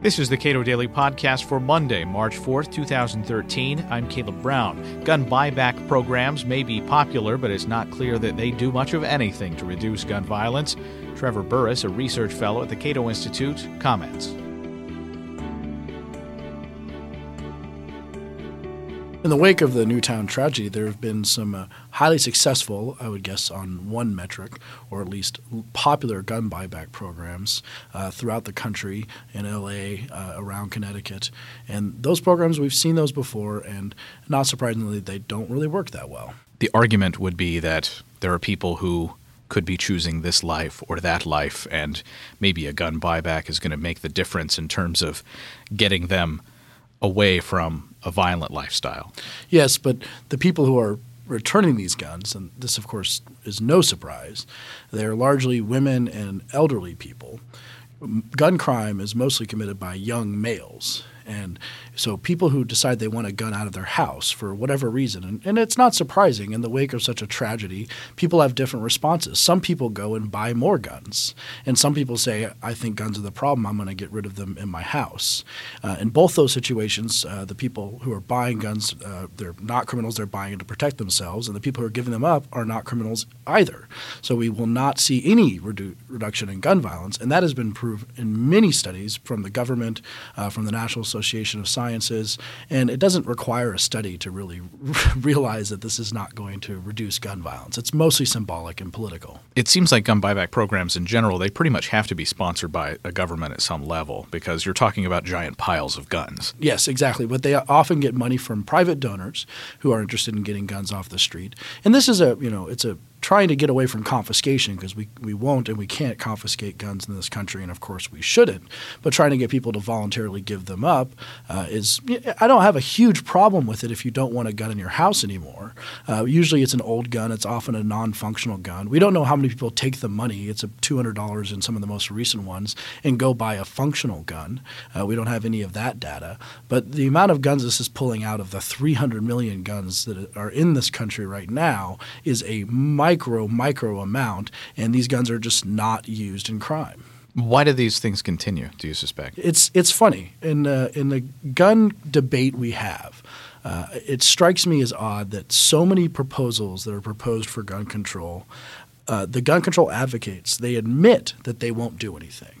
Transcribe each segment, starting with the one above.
This is the Cato Daily Podcast for Monday, March 4th, 2013. I'm Caleb Brown. Gun buyback programs may be popular, but it's not clear that they do much of anything to reduce gun violence. Trevor Burrus, a research fellow at the Cato Institute, comments. In the wake of the Newtown tragedy, there have been some uh, highly successful, I would guess, on one metric, or at least popular gun buyback programs uh, throughout the country, in LA, uh, around Connecticut. And those programs, we've seen those before, and not surprisingly, they don't really work that well. The argument would be that there are people who could be choosing this life or that life, and maybe a gun buyback is going to make the difference in terms of getting them away from a violent lifestyle. Yes, but the people who are returning these guns, and this, of course, is no surprise, they're largely women and elderly people. Gun crime is mostly committed by young males. And so people who decide they want a gun out of their house for whatever reason, and, and, it's not surprising in the wake of such a tragedy, people have different responses. Some people go and buy more guns, and some people say, I think guns are the problem, I'm going to get rid of them in my house. Uh, in both those situations, uh, the people who are buying guns, uh, they're not criminals, they're buying it to protect themselves, and the people who are giving them up are not criminals either. So we will not see any redu- reduction in gun violence, and that has been proved in many studies from the government, uh, from the National Association Association of Sciences, and it doesn't require a study to really realize that this is not going to reduce gun violence. It's mostly symbolic and political. It seems like gun buyback programs in general, they pretty much have to be sponsored by a government at some level because you're talking about giant piles of guns. Yes, exactly. But they often get money from private donors who are interested in getting guns off the street. And this is a, you know, it's a trying to get away from confiscation because we, we won't and we can't confiscate guns in this country, and of course we shouldn't. But trying to get people to voluntarily give them up uh, is I don't have a huge problem with it if you don't want a gun in your house anymore. Uh, usually it's an old gun, it's often a non functional gun. We don't know how many people take the money, it's a $200 in some of the most recent ones, and go buy a functional gun. Uh, we don't have any of that data. But the amount of guns this is pulling out of the 300 million guns that are in this country right now is a micro, micro micro amount, and these guns are just not used in crime. Why do these things continue? Do you suspect? It's it's funny in uh, in the gun debate we have. Uh, it strikes me as odd that so many proposals that are proposed for gun control, uh, the gun control advocates they admit that they won't do anything.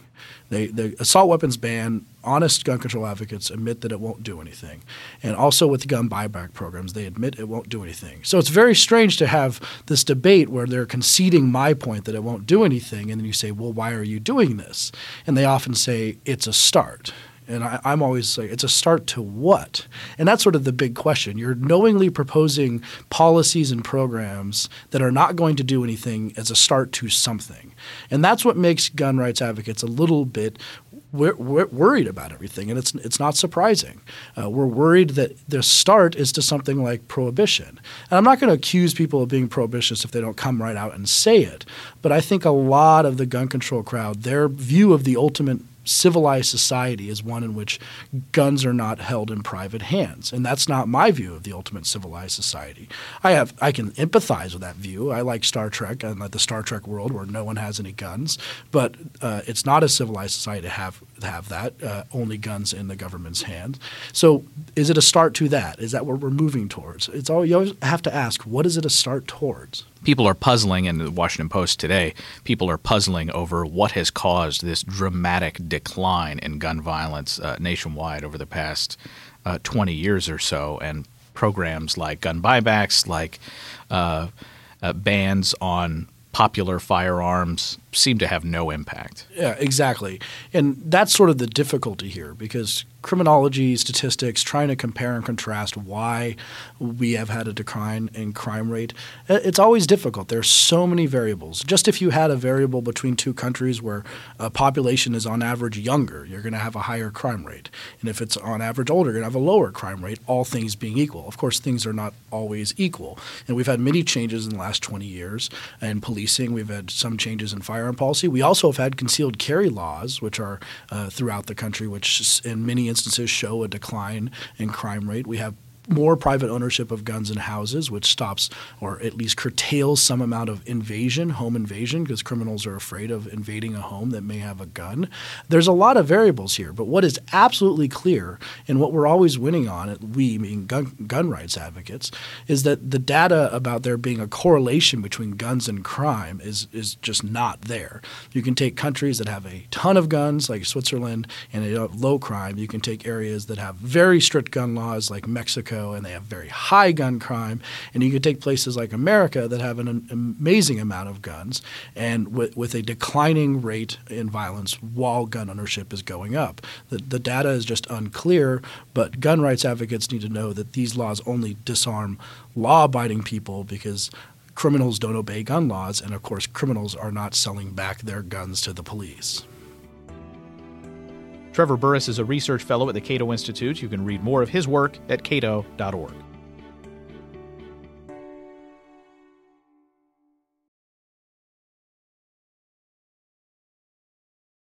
They, the assault weapons ban, honest gun control advocates admit that it won't do anything. And also with the gun buyback programs, they admit it won't do anything. So it's very strange to have this debate where they're conceding my point that it won't do anything. And then you say, well, why are you doing this? And they often say, it's a start. And I, am always like, it's a start to what? And that's sort of the big question. You're knowingly proposing policies and programs that are not going to do anything as a start to something. And that's what makes gun rights advocates a little bit we're, we're, worried about everything, and it's it's not surprising. Uh, we're worried that the start is to something like prohibition. And I'm not going to accuse people of being prohibitionists if they don't come right out and say it, but I think a lot of the gun control crowd, their view of the ultimate civilized society is one in which guns are not held in private hands, and that's not my view of the ultimate civilized society. I have I can empathize with that view. I like Star Trek and like the Star Trek world where no one has any guns, but uh, it's not a civilized society to have have that uh, only guns in the government's hands. So, is it a start to that? Is that what we're moving towards? It's all you always have to ask. What is it a start towards? people are puzzling, in the Washington Post today, people are puzzling over what has caused this dramatic decline in gun violence uh, nationwide over the past uh, 20 years or so. And programs like gun buybacks, like uh, uh bans on popular firearms seem to have no impact. Yeah, exactly. And that's sort of the difficulty here because criminology statistics, trying to compare and contrast why we have had a decline in crime rate, it's always difficult. There are so many variables. Just if you had a variable between two countries where a population is on average younger, you're going to have a higher crime rate. And if it's on average older, you're going to have a lower crime rate, all things being equal. Of course, things are not always equal. And we've had many changes in the last 20 years in policing. We've had some changes in firearm policy. We also have had concealed carry laws, which are uh, throughout the country, which in many instances show a decline in crime rate. We have more private ownership of guns and houses, which stops or at least curtails some amount of invasion, home invasion, because criminals are afraid of invading a home that may have a gun. There's a lot of variables here, but what is absolutely clear and what we're always winning on, we being gun, gun rights advocates, is that the data about there being a correlation between guns and crime is is just not there. You can take countries that have a ton of guns, like Switzerland, and have low crime. You can take areas that have very strict gun laws, like Mexico, and they have very high gun crime. And you can take places like America that have an amazing amount of guns and with, with a declining rate in violence while gun ownership is going up. The, the data is just unclear, but gun rights advocates need to know that these laws only disarm law abiding people because criminals don't obey gun laws, and of course, criminals are not selling back their guns to the police. Trevor Burrus is a research fellow at the Cato Institute. You can read more of his work at cato.org.